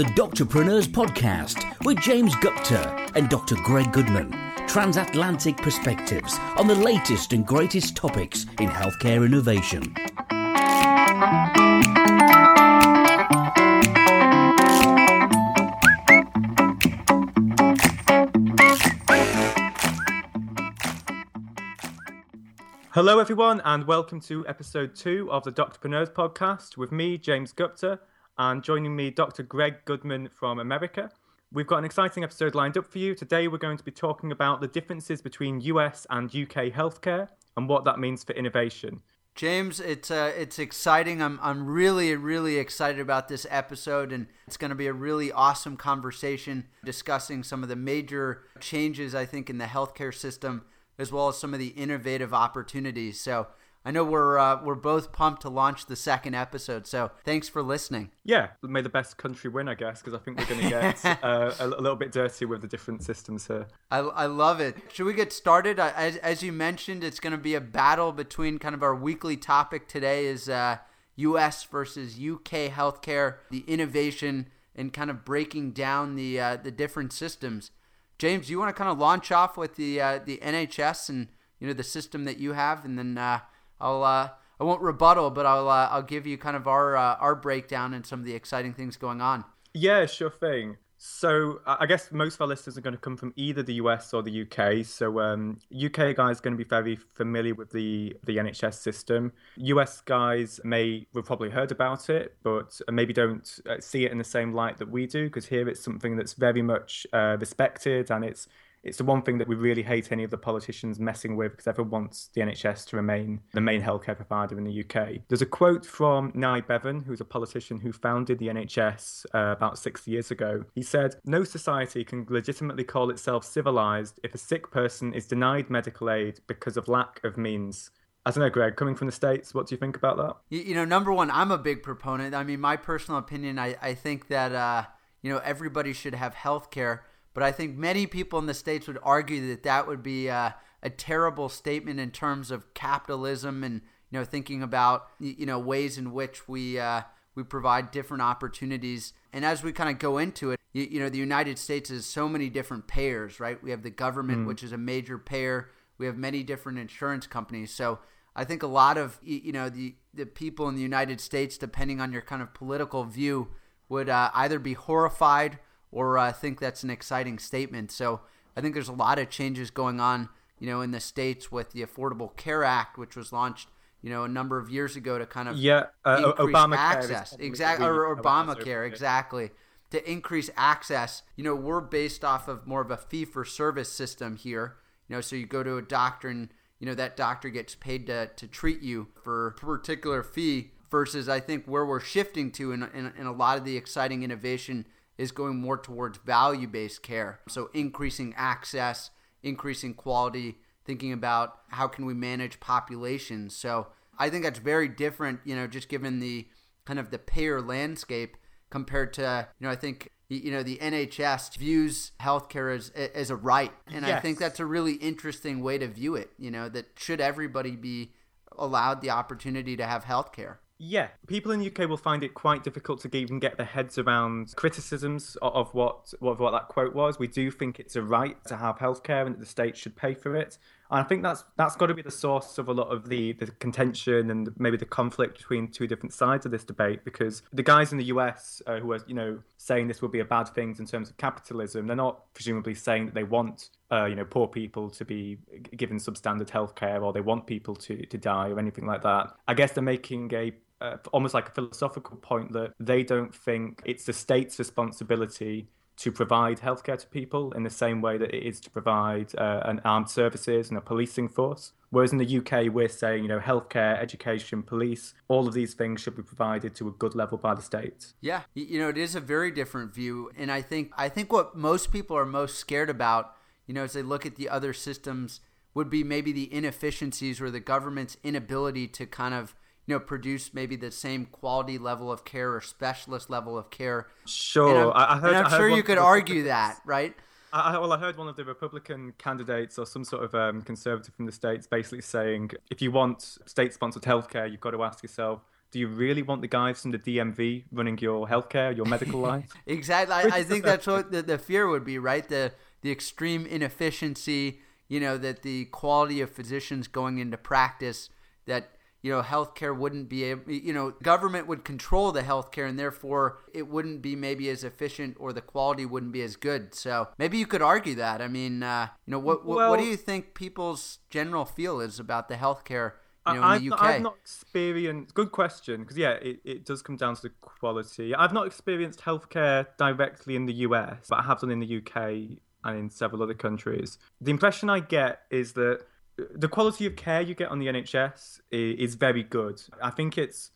the Doctorpreneurs Podcast with James Gupta and Dr. Greg Goodman. Transatlantic perspectives on the latest and greatest topics in healthcare innovation. Hello, everyone, and welcome to episode two of the Doctorpreneurs podcast with me, James Gupta, and joining me, Dr. Greg Goodman from America. We've got an exciting episode lined up for you. Today, we're going to be talking about the differences between US and UK healthcare and what that means for innovation. James, it's uh, it's exciting. I'm I'm really really excited about this episode, and it's going to be a really awesome conversation discussing some of the major changes I think in the healthcare system, as well as some of the innovative opportunities. So I know we're uh, we're both pumped to launch the second episode. So thanks for listening. Yeah, may the best country win, I guess, because I think we're going to get uh, a, a, little bit dirty with the different systems here. I, I love it. Should we get started? As, as you mentioned, it's going to be a battle between kind of our weekly topic today is uh, U.S. versus UK healthcare, the innovation and kind of breaking down the uh, the different systems. James, you want to kind of launch off with the uh, the NHS and you know the system that you have, and then uh, I'll uh, I won't rebuttal, but I'll uh, I'll give you kind of our uh, our breakdown and some of the exciting things going on. Yeah, sure thing. So I guess most of our listeners are going to come from either the US or the UK. So um, UK guys are going to be very familiar with the the NHS system. US guys may have probably heard about it, but maybe don't uh, see it in the same light that we do, because here it's something that's very much uh, respected and it's it's the one thing that we really hate any of the politicians messing with because everyone wants the NHS to remain the main healthcare provider in the UK. There's a quote from Nye Bevan, who's a politician who founded the NHS uh, about 60 years ago. He said, No society can legitimately call itself civilized if a sick person is denied medical aid because of lack of means. I don't know, Greg, coming from the States, what do you think about that? You, you know, number one, I'm a big proponent. I mean, my personal opinion, I, I think that, uh, you know, everybody should have health care but I think many people in the States would argue that that would be a, a terrible statement in terms of capitalism and you know thinking about you know ways in which we uh, we provide different opportunities. And as we kind of go into it, you, you, know the United States is so many different payers, right? We have the government, mm. which is a major payer. We have many different insurance companies. So I think a lot of you know the the people in the United States, depending on your kind of political view, would uh, either be horrified or uh, think that's an exciting statement. So I think there's a lot of changes going on, you know, in the states with the Affordable Care Act, which was launched, you know, a number of years ago to kind of yeah, uh, Obamacare access, exactly, or Obamacare, exactly, to increase access. You know, we're based off of more of a fee for service system here. You know, so you go to a doctor and you know that doctor gets paid to, to treat you for a particular fee versus I think where we're shifting to in, in, in a lot of the exciting innovation is going more towards value based care. So increasing access, increasing quality, thinking about how can we manage populations. So I think that's very different, you know, just given the kind of the payer landscape compared to, you know, I think you know the NHS views healthcare as as a right, and yes. I think that's a really interesting way to view it. You know that should everybody be allowed the opportunity to have healthcare. Yeah, people in the UK will find it quite difficult to even get their heads around criticisms of what, what what that quote was. We do think it's a right to have healthcare and that the state should pay for it. And I think that's that's got to be the source of a lot of the, the contention and maybe the conflict between two different sides of this debate. Because the guys in the US uh, who are you know saying this will be a bad thing in terms of capitalism, they're not presumably saying that they want uh, you know poor people to be given substandard healthcare or they want people to to die or anything like that. I guess they're making a uh, almost like a philosophical point that they don't think it's the state's responsibility to provide healthcare to people in the same way that it is to provide uh, an armed services and a policing force. Whereas in the UK, we're saying, you know, healthcare, education, police, all of these things should be provided to a good level by the state. Yeah, you know, it is a very different view, and I think I think what most people are most scared about, you know, as they look at the other systems, would be maybe the inefficiencies or the government's inability to kind of you know, produce maybe the same quality level of care or specialist level of care. Sure, I, heard. I'm sure you could argue that, right? I, well, I heard one of the Republican candidates or some sort of um, conservative from the states basically saying, if you want state-sponsored healthcare, you've got to ask yourself, do you really want the guys from the DMV running your healthcare, your medical life? exactly. I, I, think that's what the, the fear would be, right? The the extreme inefficiency, you know, that the quality of physicians going into practice, that you know, healthcare wouldn't be able, you know, government would control the healthcare and therefore it wouldn't be maybe as efficient or the quality wouldn't be as good. So maybe you could argue that. I mean, uh, you know, what, what, well, what do you think people's general feel is about the healthcare? You know, I've, UK? I've not experienced. Good question, because yeah, it, it does come down to the quality. I've not experienced healthcare directly in the US, but I have done in the UK and in several other countries. The impression I get is that the quality of care you get on the NHS is, very good. I think it's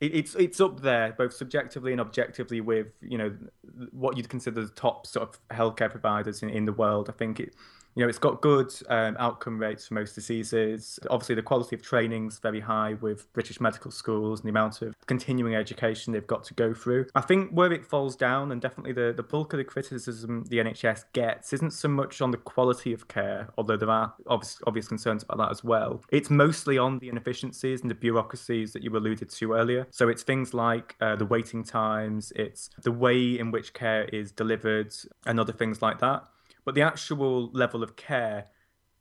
it's it's up there both subjectively and objectively with you know what you'd consider the top sort of healthcare providers in, in the world. I think it you know, it's got good um, outcome rates for most diseases. Obviously, the quality of training is very high with British medical schools and the amount of continuing education they've got to go through. I think where it falls down, and definitely the, the bulk of the criticism the NHS gets, isn't so much on the quality of care, although there are obvious, obvious concerns about that as well. It's mostly on the inefficiencies and the bureaucracies that you alluded to earlier. So it's things like uh, the waiting times, it's the way in which care is delivered, and other things like that. But the actual level of care,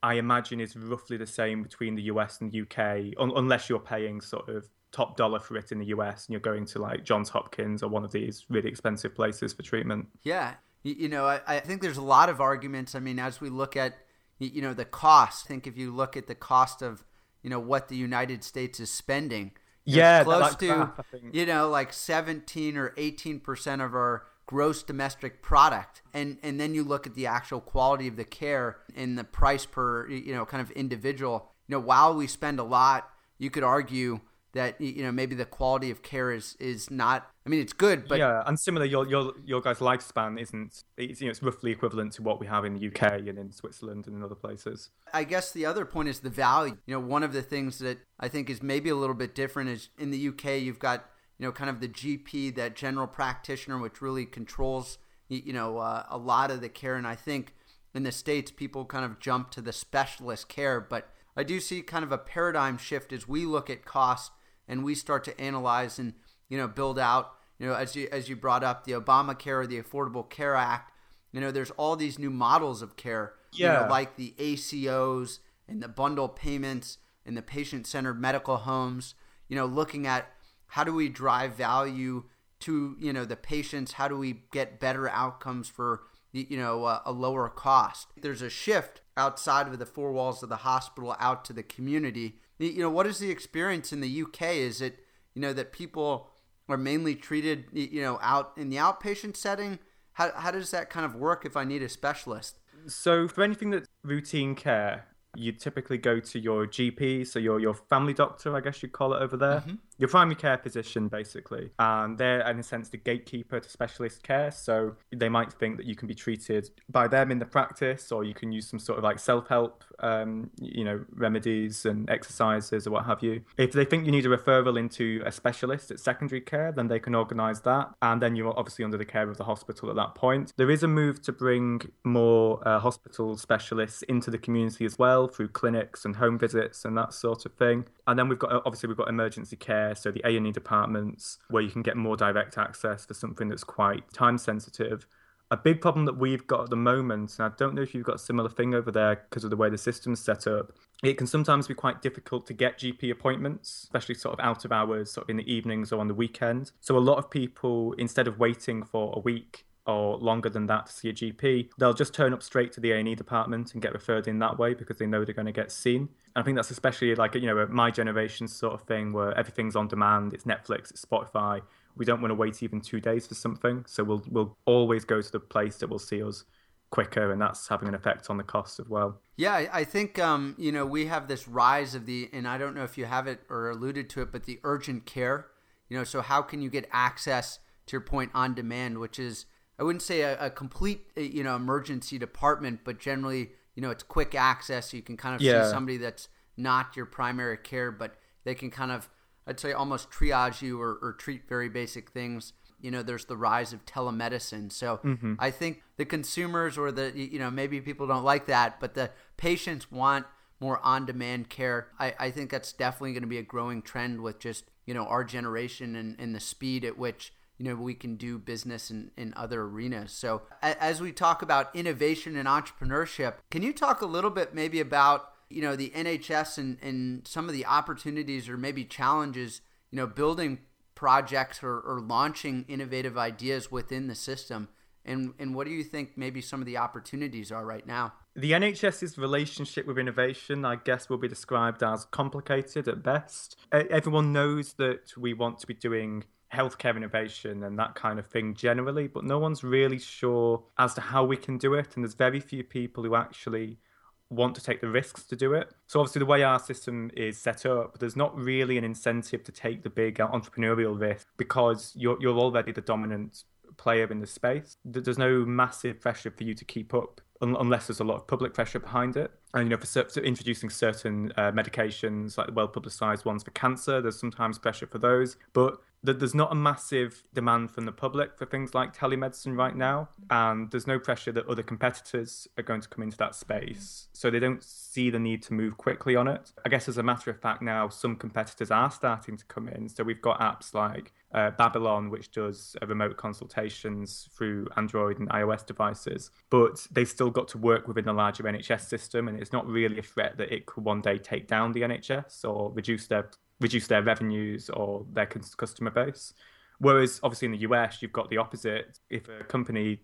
I imagine, is roughly the same between the US and the UK, un- unless you're paying sort of top dollar for it in the US and you're going to like Johns Hopkins or one of these really expensive places for treatment. Yeah. You, know, I, I think there's a lot of arguments. I mean, as we look at, you know, the cost, I think if you look at the cost of, you know, what the United States is spending, yeah, close to, crap, you know, like 17 or 18 percent of our gross domestic product. And and then you look at the actual quality of the care and the price per you know kind of individual. You know while we spend a lot you could argue that you know maybe the quality of care is is not I mean it's good but yeah and similar your your your guys lifespan isn't it's you know it's roughly equivalent to what we have in the UK and in Switzerland and in other places. I guess the other point is the value. You know one of the things that I think is maybe a little bit different is in the UK you've got you know, kind of the GP, that general practitioner, which really controls, you know, uh, a lot of the care. And I think in the States, people kind of jump to the specialist care. But I do see kind of a paradigm shift as we look at cost and we start to analyze and, you know, build out, you know, as you, as you brought up the Obamacare or the Affordable Care Act, you know, there's all these new models of care, yeah. you know, like the ACOs and the bundle payments and the patient centered medical homes, you know, looking at how do we drive value to you know the patients? How do we get better outcomes for you know a, a lower cost? There's a shift outside of the four walls of the hospital out to the community. You know what is the experience in the UK is it you know that people are mainly treated you know out in the outpatient setting? How, how does that kind of work if i need a specialist? So for anything that's routine care you typically go to your GP, so your your family doctor, I guess you'd call it over there, mm-hmm. Your primary care physician, basically, and they're in a sense the gatekeeper to specialist care. So they might think that you can be treated by them in the practice, or you can use some sort of like self help, um, you know, remedies and exercises or what have you. If they think you need a referral into a specialist at secondary care, then they can organise that, and then you're obviously under the care of the hospital at that point. There is a move to bring more uh, hospital specialists into the community as well through clinics and home visits and that sort of thing. And then we've got obviously we've got emergency care, so the A and E departments where you can get more direct access for something that's quite time sensitive. A big problem that we've got at the moment, and I don't know if you've got a similar thing over there because of the way the system's set up, it can sometimes be quite difficult to get GP appointments, especially sort of out of hours, sort of in the evenings or on the weekend. So a lot of people, instead of waiting for a week or longer than that to see a GP, they'll just turn up straight to the A&E department and get referred in that way because they know they're going to get seen. I think that's especially like you know my generation sort of thing where everything's on demand. It's Netflix, it's Spotify. We don't want to wait even two days for something, so we'll we'll always go to the place that will see us quicker, and that's having an effect on the cost as well. Yeah, I think um, you know we have this rise of the, and I don't know if you have it or alluded to it, but the urgent care. You know, so how can you get access to your point on demand, which is I wouldn't say a, a, complete uh, you know emergency department, but generally you know it's quick access. So you can kind of yeah. see somebody that's not your primary care, but they can kind of I'd say almost triage you or, or treat very basic things. You know, there's the rise of telemedicine. So mm-hmm. I think the consumers or the you know maybe people don't like that, but the patients want more on-demand care. I, I think that's definitely going to be a growing trend with just you know our generation and, and the speed at which you know we can do business in, in other arenas. So as we talk about innovation and entrepreneurship can you talk a little bit maybe about you know the nhs and, and some of the opportunities or maybe challenges you know building projects or, or launching innovative ideas within the system? And and what do you think maybe some of the opportunities are right now? The NHS's relationship with innovation, I guess, will be described as complicated at best. Everyone knows that we want to be doing healthcare innovation and that kind of thing generally, but no one's really sure as to how we can do it. And there's very few people who actually want to take the risks to do it. So obviously the way our system is set up, there's not really an incentive to take the big entrepreneurial risk because you're you're already the dominant player in the space. There's no massive pressure for you to keep up unless there's a lot of public pressure behind it. And you know, for, for introducing certain uh, medications, like the well publicized ones for cancer, there's sometimes pressure for those. But that there's not a massive demand from the public for things like telemedicine right now, and there's no pressure that other competitors are going to come into that space. So they don't see the need to move quickly on it. I guess as a matter of fact, now some competitors are starting to come in. So we've got apps like uh, Babylon, which does uh, remote consultations through Android and iOS devices, but they've still got to work within the larger NHS system, and it's not really a threat that it could one day take down the NHS or reduce their reduce their revenues or their customer base. Whereas obviously in the US, you've got the opposite. If a company,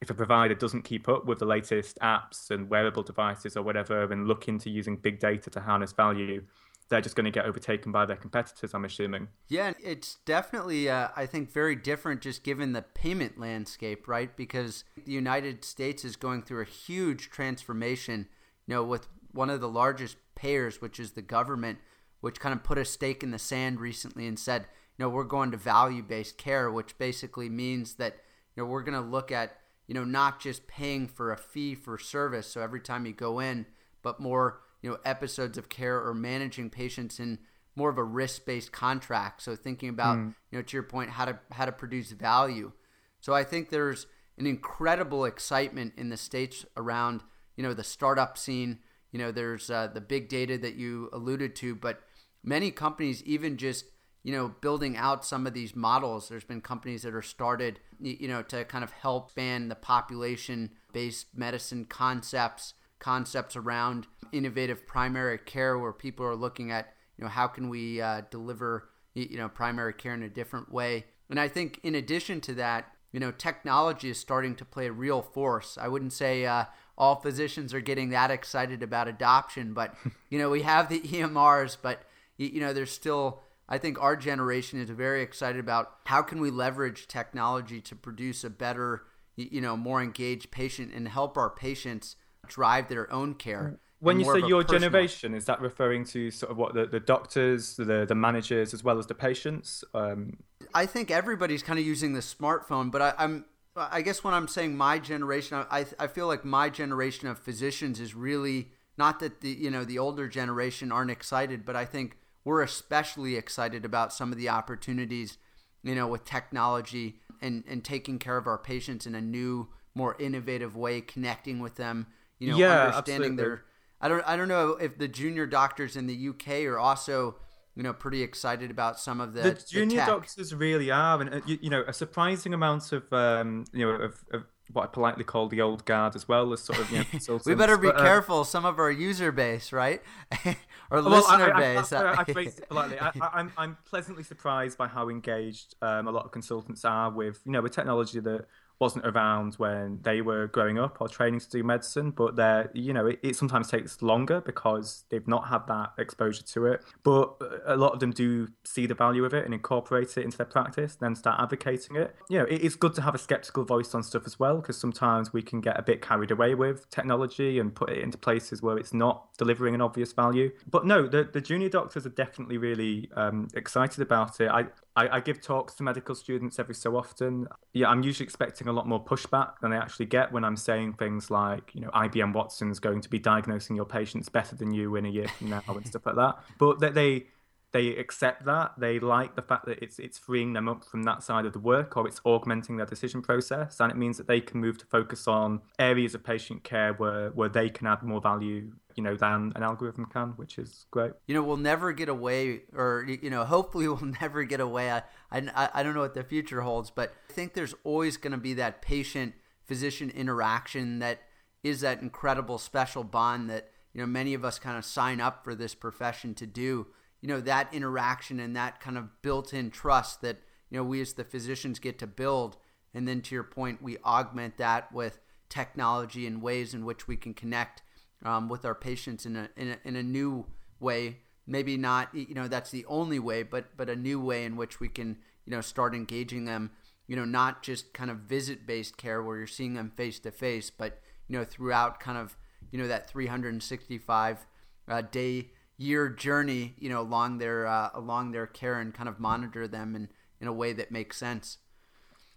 if a provider doesn't keep up with the latest apps and wearable devices or whatever, and look into using big data to harness value, they're just going to get overtaken by their competitors, I'm assuming. Yeah, it's definitely, uh, I think, very different just given the payment landscape, right? Because the United States is going through a huge transformation, you know, with one of the largest payers, which is the government, which kind of put a stake in the sand recently and said, you know, we're going to value based care, which basically means that, you know, we're going to look at, you know, not just paying for a fee for service. So every time you go in, but more, you know, episodes of care or managing patients in more of a risk based contract. So thinking about, mm. you know, to your point, how to how to produce value. So I think there's an incredible excitement in the states around, you know, the startup scene. You know, there's uh, the big data that you alluded to, but many companies even just you know building out some of these models. There's been companies that are started you know to kind of help span the population based medicine concepts concepts around innovative primary care where people are looking at you know how can we uh, deliver you know primary care in a different way. And i think in addition to that you know technology is starting to play a real force. I wouldn't say uh, all physicians are getting that excited about adoption but you know we have the emrs but you know, there's still I think our generation is very excited about how can we leverage technology to produce a better, you know, more engaged patient and help our patients drive their own care. When you say your personal... generation, is that referring to sort of what the, the doctors, the the managers, as well as the patients? Um... I think everybody's kind of using the smartphone, but I, I'm I guess when I'm saying my generation, I I feel like my generation of physicians is really not that the you know the older generation aren't excited, but I think we're especially excited about some of the opportunities, you know, with technology and, and taking care of our patients in a new, more innovative way, connecting with them, you know, yeah, understanding absolutely. their I don't I don't know if the junior doctors in the UK are also you know pretty excited about some of the the junior the doctors really are and uh, you, you, know a surprising amount of um you know of, of what I politely call the old guard as well as sort of you know we better be but, uh, careful. Some of our user base, right, or well, listener I, I, base. I, I, phrased it politely. I, am I'm, I'm pleasantly surprised by how engaged um, a lot of consultants are with you know with technology that wasn't around when they were growing up or training to do medicine, but they're, you know, it, it, sometimes takes longer because they've not had that exposure to it. But a lot of them do see the value of it and incorporate it into their practice, then start advocating it. You know, it, it's good to have a skeptical voice on stuff as well, because sometimes we can get a bit carried away with technology and put it into places where it's not delivering an obvious value. But no, the, the junior doctors are definitely really um, excited about it. I, I, I, give talks to medical students every so often. Yeah, I'm usually expecting a lot more pushback than I actually get when I'm saying things like, you know, IBM Watson's going to be diagnosing your patients better than you in a year from now and stuff like that. But that they they accept that. They like the fact that it's it's freeing them up from that side of the work or it's augmenting their decision process. And it means that they can move to focus on areas of patient care where, where they can add more value you know than an algorithm can which is great you know we'll never get away or you know hopefully we'll never get away i i, I don't know what the future holds but i think there's always going to be that patient physician interaction that is that incredible special bond that you know many of us kind of sign up for this profession to do you know that interaction and that kind of built-in trust that you know we as the physicians get to build. And then to your point we augment that with technology and ways in which we can connect um, with our patients in a, in a in a new way. Maybe not you know that's the only way but but a new way in which we can you know start engaging them you know not just kind of visit based care where you're seeing them face to face but you know throughout kind of you know that 365 uh, day year journey, you know, along their uh, along their care and kind of monitor them in in a way that makes sense.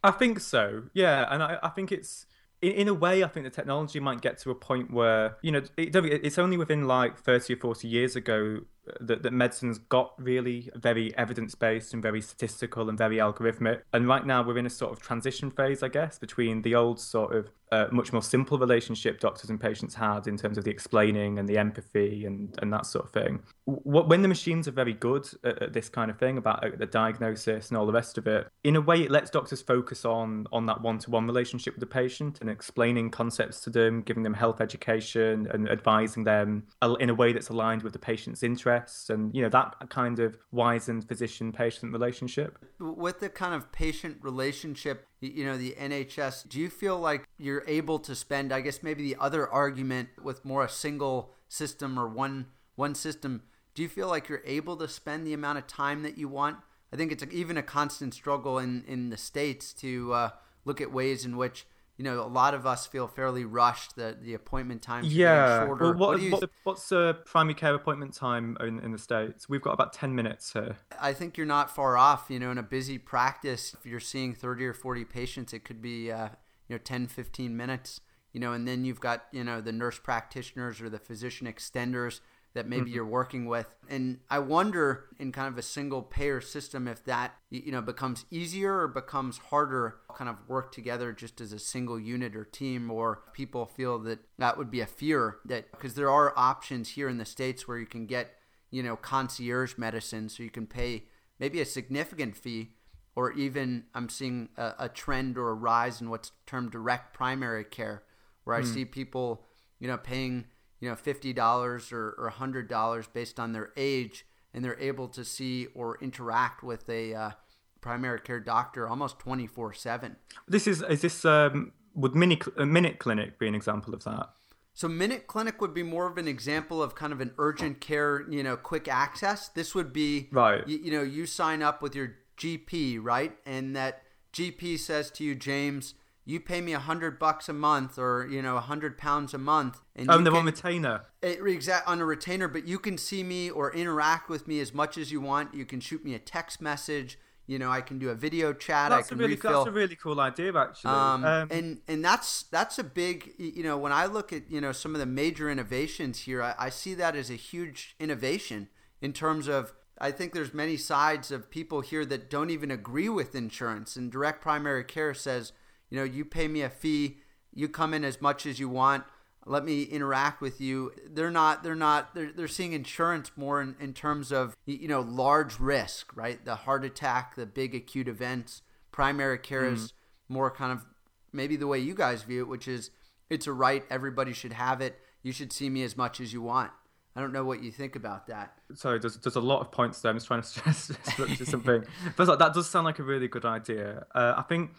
I think so. Yeah, and I, I think it's in, in a way, I think the technology might get to a point where you know it, it's only within like thirty or forty years ago that, that medicine's got really very evidence based and very statistical and very algorithmic. And right now we're in a sort of transition phase, I guess, between the old sort of uh, much more simple relationship doctors and patients had in terms of the explaining and the empathy and, and that sort of thing. When the machines are very good at, at this kind of thing about uh, the diagnosis and all the rest of it, in a way it lets doctors focus on on that one-to-one relationship with the patient and explaining concepts to them, giving them health education and advising them in a way that's aligned with the patient's and you know that kind of wizened physician-patient relationship. With the kind of patient relationship you know the NHS do you feel like you're able to spend I guess maybe the other argument with more a single system or one one system do you feel like you're able to spend the amount of time that you want I think it's even a constant struggle in in the states to uh, look at ways in which you know, a lot of us feel fairly rushed. that the appointment times yeah. shorter. Well, what, what you... what, what's a primary care appointment time in, in the states? We've got about ten minutes here. I think you're not far off. You know, in a busy practice, if you're seeing thirty or forty patients, it could be uh, you know 10, 15 minutes. You know, and then you've got you know the nurse practitioners or the physician extenders that maybe mm-hmm. you're working with. And I wonder in kind of a single payer system if that you know becomes easier or becomes harder kind of work together just as a single unit or team or people feel that that would be a fear that because there are options here in the states where you can get you know concierge medicine so you can pay maybe a significant fee or even I'm seeing a, a trend or a rise in what's termed direct primary care where I mm. see people you know paying you know fifty dollars or, or hundred dollars based on their age, and they're able to see or interact with a uh, primary care doctor almost twenty four seven. This is is this um, would mini a minute clinic be an example of that? So Minute Clinic would be more of an example of kind of an urgent care, you know, quick access. This would be right. You, you know, you sign up with your GP, right, and that GP says to you, James, you pay me a hundred bucks a month or you know a hundred pounds a month and oh, on retainer. It, exact on a retainer but you can see me or interact with me as much as you want. You can shoot me a text message. You know i can do a video chat. That's can a really, refill. that's a really cool idea actually. Um, um, and and that's that's a big you know when i look at you know some of the major innovations here I, I see that as a huge innovation in terms of I think there's many sides of people here that don't even agree with insurance. And direct primary care says you know, you pay me a fee, you come in as much as you want, let me interact with you. They're not, they're not, they're, they're seeing insurance more in, in terms of, you know, large risk, right? The heart attack, the big acute events. Primary care mm. is more kind of maybe the way you guys view it, which is it's a right, everybody should have it. You should see me as much as you want. I don't know what you think about that. Sorry, there's, there's a lot of points there. I'm just trying to stress something. First, that does sound like a really good idea. Uh, I think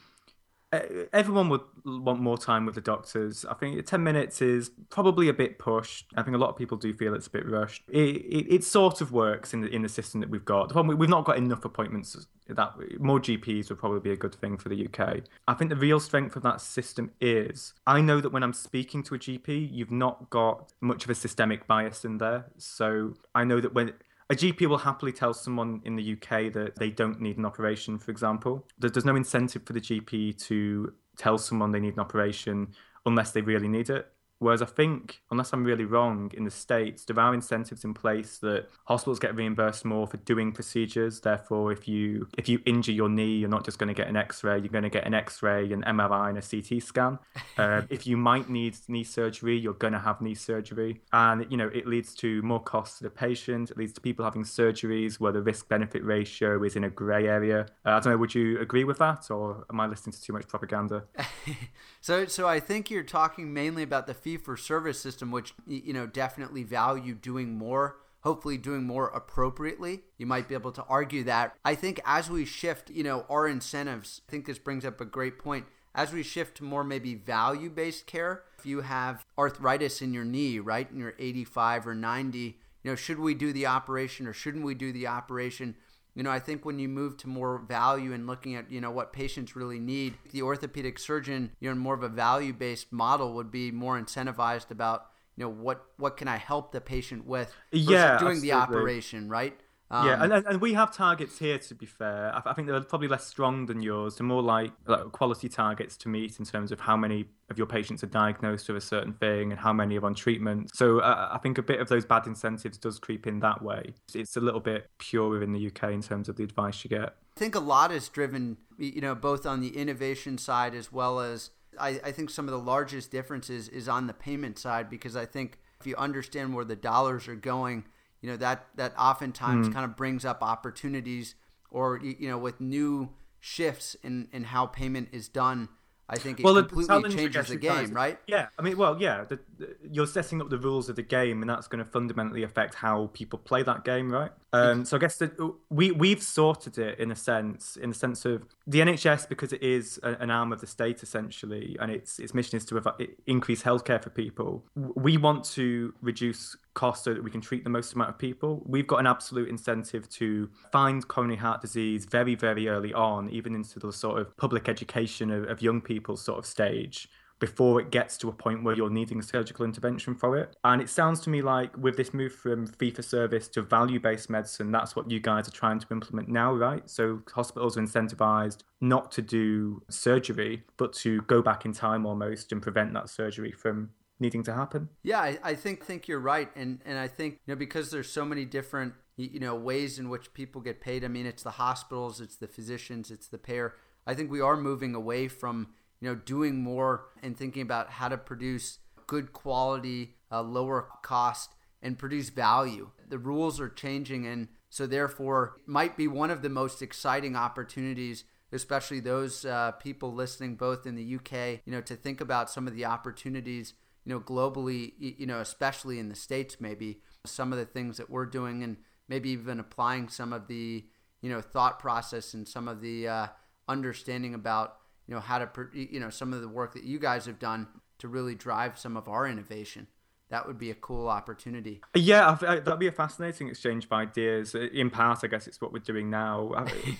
everyone would want more time with the doctors. I think 10 minutes is probably a bit pushed. I think a lot of people do feel it's a bit rushed. It, it, it sort of works in the, in the system that we've got. The problem, we've not got enough appointments. That More GPs would probably be a good thing for the UK. I think the real strength of that system is I know that when I'm speaking to a GP, you've not got much of a systemic bias in there. So I know that when a GP will happily tell someone in the UK that they don't need an operation, for example. There's no incentive for the GP to tell someone they need an operation unless they really need it. Whereas I think, unless I'm really wrong, in the States, there are incentives in place that hospitals get reimbursed more for doing procedures. Therefore, if you if you injure your knee, you're not just going to get an X-ray, you're going to get an X-ray, an MRI, and a CT scan. uh, if you might need knee surgery, you're going to have knee surgery, and you know it leads to more costs to the patient. It leads to people having surgeries where the risk-benefit ratio is in a grey area. Uh, I don't know. Would you agree with that, or am I listening to too much propaganda? so, so I think you're talking mainly about the fee for service system, which you know definitely value doing more hopefully doing more appropriately. You might be able to argue that. I think as we shift, you know, our incentives, I think this brings up a great point. As we shift to more maybe value based care, if you have arthritis in your knee, right, and you're 85 or 90, you know, should we do the operation or shouldn't we do the operation? You know, I think when you move to more value and looking at, you know, what patients really need, the orthopedic surgeon, you know, more of a value based model would be more incentivized about, you know, what what can I help the patient with yeah, doing absolutely. the operation, right? Um, yeah, and, and we have targets here. To be fair, I, I, think they're probably less strong than yours. They're more like, like, quality targets to meet in terms of how many of your patients are diagnosed with a certain thing and how many are on treatment. So uh, I think a bit of those bad incentives does creep in that way. It's a little bit purer in the UK in terms of the advice you get. I think a lot is driven, you know, both on the innovation side as well as I, I think some of the largest differences is on the payment side because I think if you understand where the dollars are going you know that that oftentimes mm. kind of brings up opportunities or you know with new shifts in in how payment is done I think it well, completely changes the game, right? Yeah, I mean, well, yeah, the, the, you're setting up the rules of the game, and that's going to fundamentally affect how people play that game, right? Um, so I guess that we we've sorted it in a sense, in the sense of the NHS because it is a, an arm of the state essentially, and its its mission is to increase healthcare for people. We want to reduce costs so that we can treat the most amount of people. We've got an absolute incentive to find coronary heart disease very, very early on, even into the sort of public education of, of young people sort of stage before it gets to a point where you're needing surgical intervention for it. And it sounds to me like with this move from fee for service to value based medicine, that's what you guys are trying to implement now, right? So hospitals are incentivized not to do surgery, but to go back in time almost and prevent that surgery from needing to happen. Yeah, I, I think think you're right, and and I think you know because there's so many different you know ways in which people get paid. I mean, it's the hospitals, it's the physicians, it's the payer. I think we are moving away from you know doing more and thinking about how to produce good quality, uh, lower cost, and produce value. The rules are changing, and so therefore might be one of the most exciting opportunities especially those uh, people listening both in the UK, you know, to think about some of the opportunities you know, globally, you know, especially in the States, maybe some of the things that we're doing and maybe even applying some of the, you know, thought process and some of the uh, understanding about, you know, how to, you know, some of the work that you guys have done to really drive some of our innovation that would be a cool opportunity. Yeah, that'd be a fascinating exchange of ideas. In part, I guess it's what we're doing now.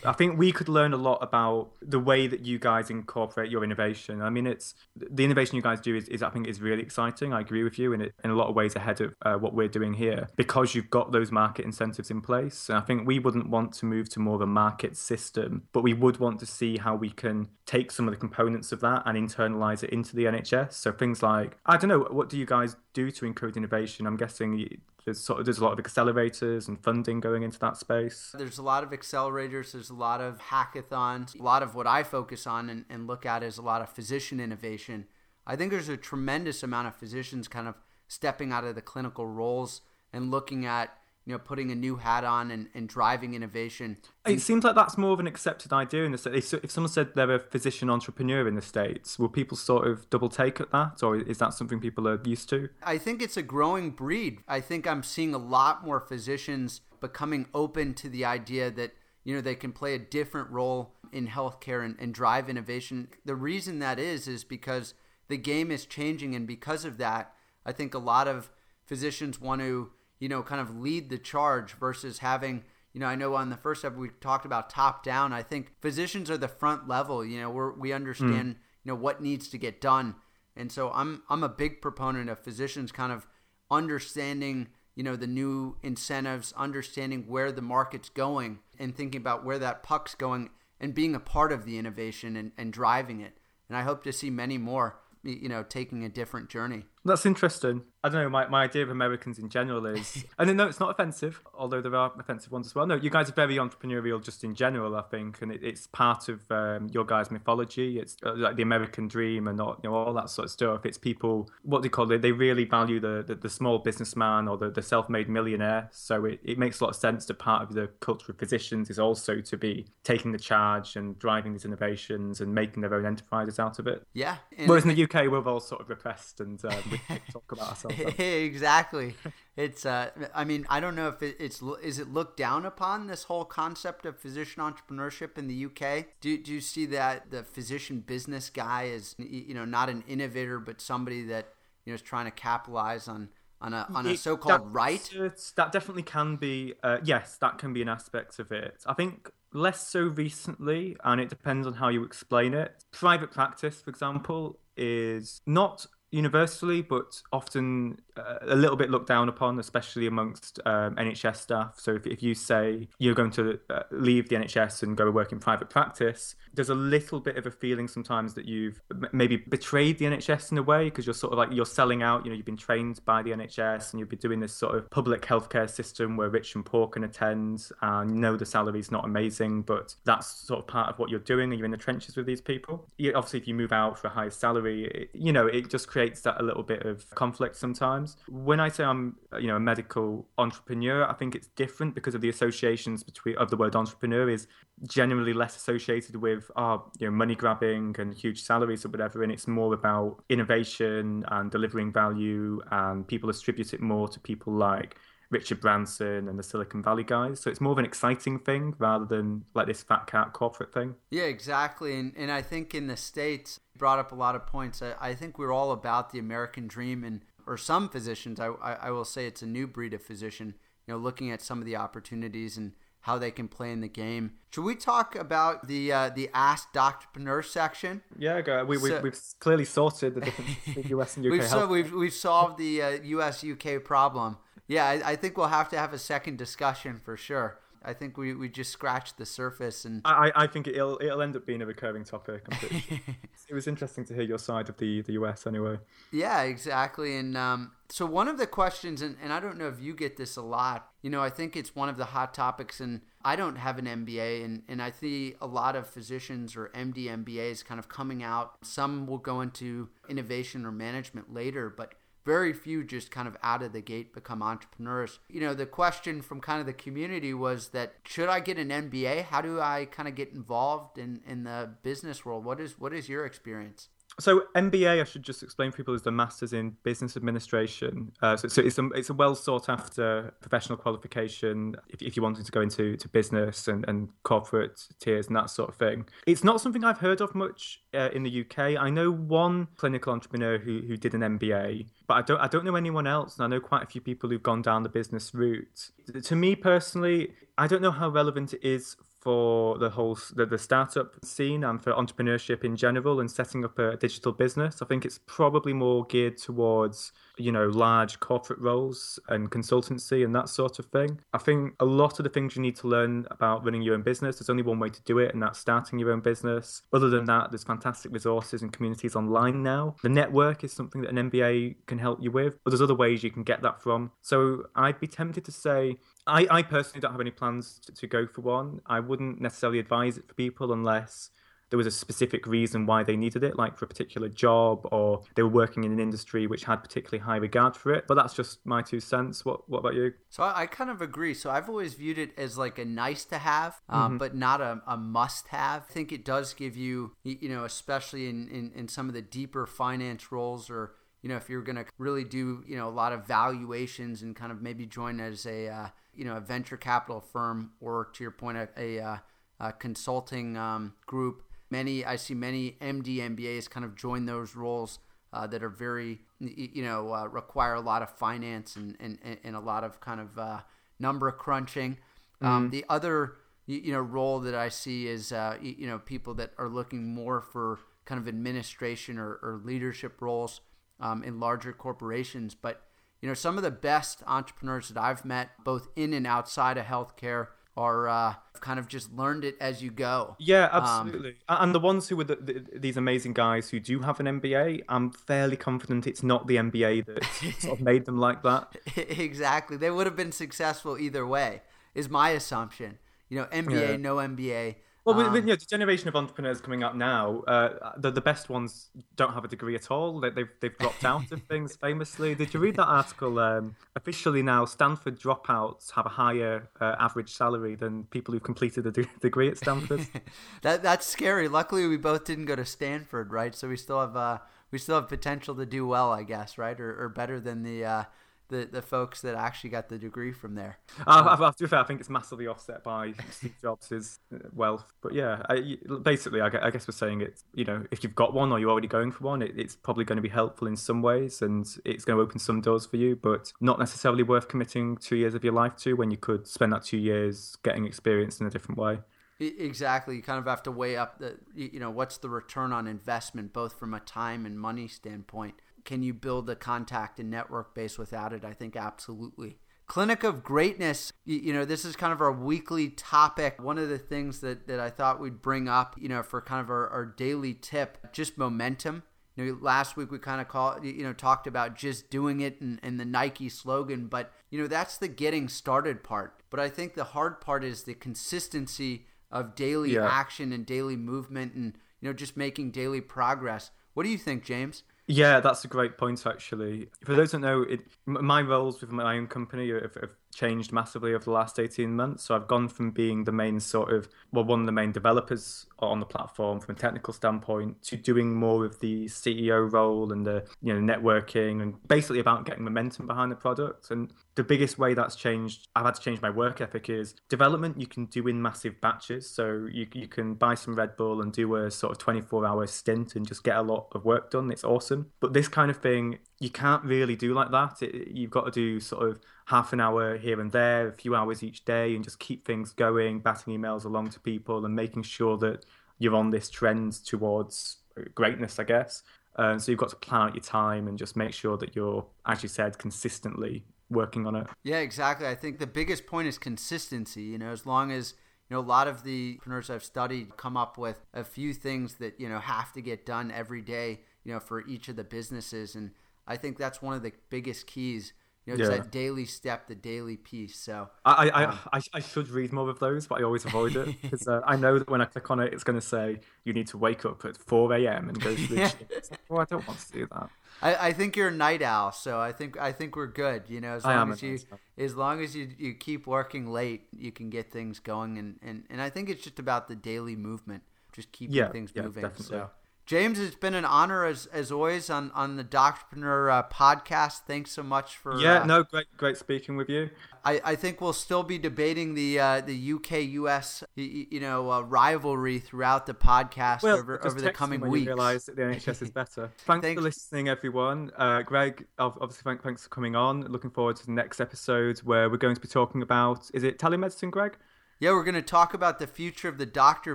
I, think we could learn a lot about the way that you guys incorporate your innovation. I mean, it's the innovation you guys do is, is I think is really exciting. I agree with you, and in a lot of ways ahead of uh, what we're doing here because you've got those market incentives in place. And I think we wouldn't want to move to more of a market system, but we would want to see how we can take some of the components of that and internalize it into the NHS. So things like I don't know, what do you guys do to encourage innovation? I'm guessing there's sort of there's a lot of accelerators and funding going into that space. There's a lot of accelerators. There's a lot of hackathons. A lot of what I focus on and, and look at is a lot of physician innovation. I think there's a tremendous amount of physicians kind of stepping out of the clinical roles and looking at you know, putting a new hat on and, and driving innovation. It seems like that's more of an accepted idea in the states. If someone said they're a physician entrepreneur in the states, will people sort of double take at that, or is that something people are used to? I think it's a growing breed. I think I'm seeing a lot more physicians becoming open to the idea that you know they can play a different role in healthcare and, and drive innovation. The reason that is is because the game is changing, and because of that, I think a lot of physicians want to you know, kind of lead the charge versus having, you know, I know on the first step we talked about top down. I think physicians are the front level. You know, we we understand, mm. you know, what needs to get done, and so I'm I'm a big proponent of physicians kind of understanding, you know, the new incentives, understanding where the market's going, and thinking about where that puck's going, and being a part of the innovation and, and driving it. And I hope to see many more, you know, taking a different journey. That's interesting. I don't know. My, my idea of Americans in general is, and no, it's not offensive, although there are offensive ones as well. No, you guys are very entrepreneurial just in general, I think, and it, it's part of um, your guys' mythology. It's uh, like the American dream and not, you know, all that sort of stuff. It's people, what do you call it, they really value the, the, the small businessman or the, the self made millionaire. So it, it makes a lot of sense that part of the culture of physicians is also to be taking the charge and driving these innovations and making their own enterprises out of it. Yeah. Whereas in the UK, we're all sort of repressed and we talk about ourselves. exactly. It's. Uh, I mean, I don't know if it, it's. Is it looked down upon this whole concept of physician entrepreneurship in the UK? Do Do you see that the physician business guy is, you know, not an innovator, but somebody that you know is trying to capitalize on on a on a so called right? That definitely can be. Uh, yes, that can be an aspect of it. I think less so recently, and it depends on how you explain it. Private practice, for example, is not universally, but often uh, a little bit looked down upon, especially amongst um, NHS staff. So if, if you say you're going to uh, leave the NHS and go work in private practice, there's a little bit of a feeling sometimes that you've maybe betrayed the NHS in a way because you're sort of like you're selling out. You know, you've been trained by the NHS and you've been doing this sort of public healthcare system where rich and poor can attend, and know the salary's not amazing, but that's sort of part of what you're doing, and you're in the trenches with these people. You, obviously, if you move out for a higher salary, it, you know, it just creates that a little bit of conflict sometimes. When I say I'm, you know, a medical entrepreneur, I think it's different because of the associations between of the word entrepreneur is generally less associated with uh, you know money grabbing and huge salaries or whatever and it's more about innovation and delivering value and people attribute it more to people like Richard Branson and the Silicon Valley guys. So it's more of an exciting thing rather than like this fat cat corporate thing. Yeah, exactly. And and I think in the States brought up a lot of points. I, I think we're all about the American dream and or some physicians, I, I, I will say it's a new breed of physician, you know, looking at some of the opportunities and how they can play in the game. Should we talk about the uh, the Ask Doctorpreneur section? Yeah, go. We, so, we, have clearly sorted the difference between US and UK. we've, so, we've, we've solved the uh, US UK problem. Yeah, I, I think we'll have to have a second discussion for sure. I think we, we just scratched the surface, and I, I think it'll it'll end up being a recurring topic. it was interesting to hear your side of the the US anyway. Yeah, exactly. And um, so one of the questions, and, and I don't know if you get this a lot. You know, I think it's one of the hot topics, and I don't have an MBA, and and I see a lot of physicians or MD MBAs kind of coming out. Some will go into innovation or management later, but very few just kind of out of the gate become entrepreneurs. You know, the question from kind of the community was that should I get an MBA? How do I kind of get involved in, in the business world? What is what is your experience? So MBA, I should just explain for people, is the Masters in Business Administration. Uh, so, so, it's a it's a well sought after professional qualification if, if you're wanting to go into to business and, and corporate tiers and that sort of thing. It's not something I've heard of much uh, in the UK. I know one clinical entrepreneur who who did an MBA, but I don't I don't know anyone else. And I know quite a few people who've gone down the business route. To me personally, I don't know how relevant it is for the whole the, the startup scene and for entrepreneurship in general and setting up a digital business. I think it's probably more geared towards you know large corporate roles and consultancy and that sort of thing. I think a lot of the things you need to learn about running your own business. There's only one way to do it, and that's starting your own business. Other than that, there's fantastic resources and communities online now. The network is something that an MBA can help you with, but there's other ways you can get that from. So I'd be tempted to say I, I personally don't have any plans to, to go for one. I wouldn't necessarily advise it for people unless there was a specific reason why they needed it, like for a particular job or they were working in an industry which had particularly high regard for it. But that's just my two cents. What What about you? So I, I kind of agree. So I've always viewed it as like a nice to have, um, mm-hmm. but not a, a must have. I think it does give you, you know, especially in, in, in some of the deeper finance roles or you know, if you're going to really do, you know, a lot of valuations and kind of maybe join as a, uh, you know, a venture capital firm or to your point, a, a, uh, a consulting um, group. Many, I see many MD MBAs kind of join those roles uh, that are very, you know, uh, require a lot of finance and, and, and a lot of kind of uh, number crunching. Um, mm-hmm. Um, the other, you know, role that I see is, uh, you know, people that are looking more for kind of administration or, or leadership roles um, in larger corporations. But you know, some of the best entrepreneurs that I've met, both in and outside of healthcare, are uh, kind of just learned it as you go. Yeah, um, absolutely. Um, and the ones who are the, the, these amazing guys who do have an MBA, I'm fairly confident it's not the MBA that sort of made them like that. exactly. They would have been successful either way, is my assumption. You know, MBA, yeah. no MBA. Well, with, with, um, you know, the generation of entrepreneurs coming up now, uh, the, the best ones don't have a degree at all. They, they've, they've dropped out of things famously. Did you read that article? Um, officially now, Stanford dropouts have a higher uh, average salary than people who've completed a de- degree at Stanford. that That's scary. Luckily, we both didn't go to Stanford, right? So we still have uh, we still have potential to do well, I guess, right? Or, or better than the uh, the, the folks that actually got the degree from there. Uh, to be fair, I think it's massively offset by Steve Jobs' wealth. But yeah, I, basically, I, guess we're saying it's you know if you've got one or you're already going for one, it, it's probably going to be helpful in some ways and it's going to open some doors for you, but not necessarily worth committing two years of your life to when you could spend that two years getting experience in a different way. Exactly. You kind of have to weigh up the, you know, what's the return on investment, both from a time and money standpoint can you build a contact and network base without it? I think absolutely. Clinic of Greatness, you know, this is kind of our weekly topic. One of the things that, that I thought we'd bring up, you know, for kind of our, our daily tip, just momentum. You know, last week we kind of call, you know, talked about just doing it and, and the Nike slogan, but you know, that's the getting started part. But I think the hard part is the consistency of daily yeah. action and daily movement and, you know, just making daily progress. What do you think, James? Yeah, that's a great point, actually. For those don't know, it, my roles with my own company have, have changed massively over the last 18 months. So I've gone from being the main sort of, well, one of the main developers on the platform from a technical standpoint to doing more of the CEO role and the, you know, networking and basically about getting momentum behind the product. And the biggest way that's changed, I've had to change my work ethic is development you can do in massive batches. So you, you can buy some Red Bull and do a sort of 24 hour stint and just get a lot of work done. It's awesome. But this kind of thing, you can't really do like that. It, you've got to do sort of half an hour here and there, a few hours each day, and just keep things going, batting emails along to people, and making sure that you're on this trend towards greatness, I guess. Um, so you've got to plan out your time and just make sure that you're, as you said, consistently working on it. Yeah, exactly. I think the biggest point is consistency. You know, as long as you know a lot of the entrepreneurs I've studied come up with a few things that you know have to get done every day. You know, for each of the businesses, and I think that's one of the biggest keys you know, it's yeah. that daily step, the daily piece. So I I, um, I, I should read more of those, but I always avoid it because uh, I know that when I click on it, it's going to say you need to wake up at four a.m. and go to the gym. Well, I don't want to do that. I, I think you're a night owl, so I think I think we're good. You know, as long as you as long as you, you keep working late, you can get things going, and, and, and I think it's just about the daily movement, just keeping yeah, things moving. Definitely. So James, it's been an honor as as always on on the Doctorpreneur uh, podcast. Thanks so much for yeah, uh, no, great great speaking with you. I, I think we'll still be debating the uh, the UK US you, you know uh, rivalry throughout the podcast well, over over the coming when weeks. You realise that the NHS is better. Thanks, thanks, for listening, everyone. Uh, Greg, obviously, thank, thanks for coming on. Looking forward to the next episode where we're going to be talking about is it telemedicine, Greg? Yeah, we're going to talk about the future of the doctor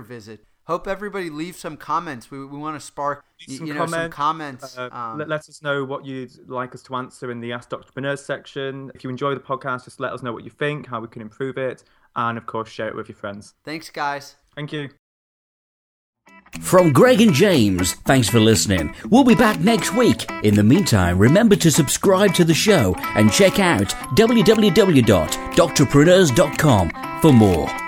visit hope everybody leave some comments. We, we want to spark some you know comments. some comments. Uh, um, let, let, us know what you'd like us to answer in the Ask Entrepreneurs section. If you enjoy the podcast, just let us know what you think, how we can improve it, and of course, share it with your friends. Thanks, guys. Thank you. From Greg and James, thanks for listening. We'll be back next week. In the meantime, remember to subscribe to the show and check out www.doctorpreneurs.com for more.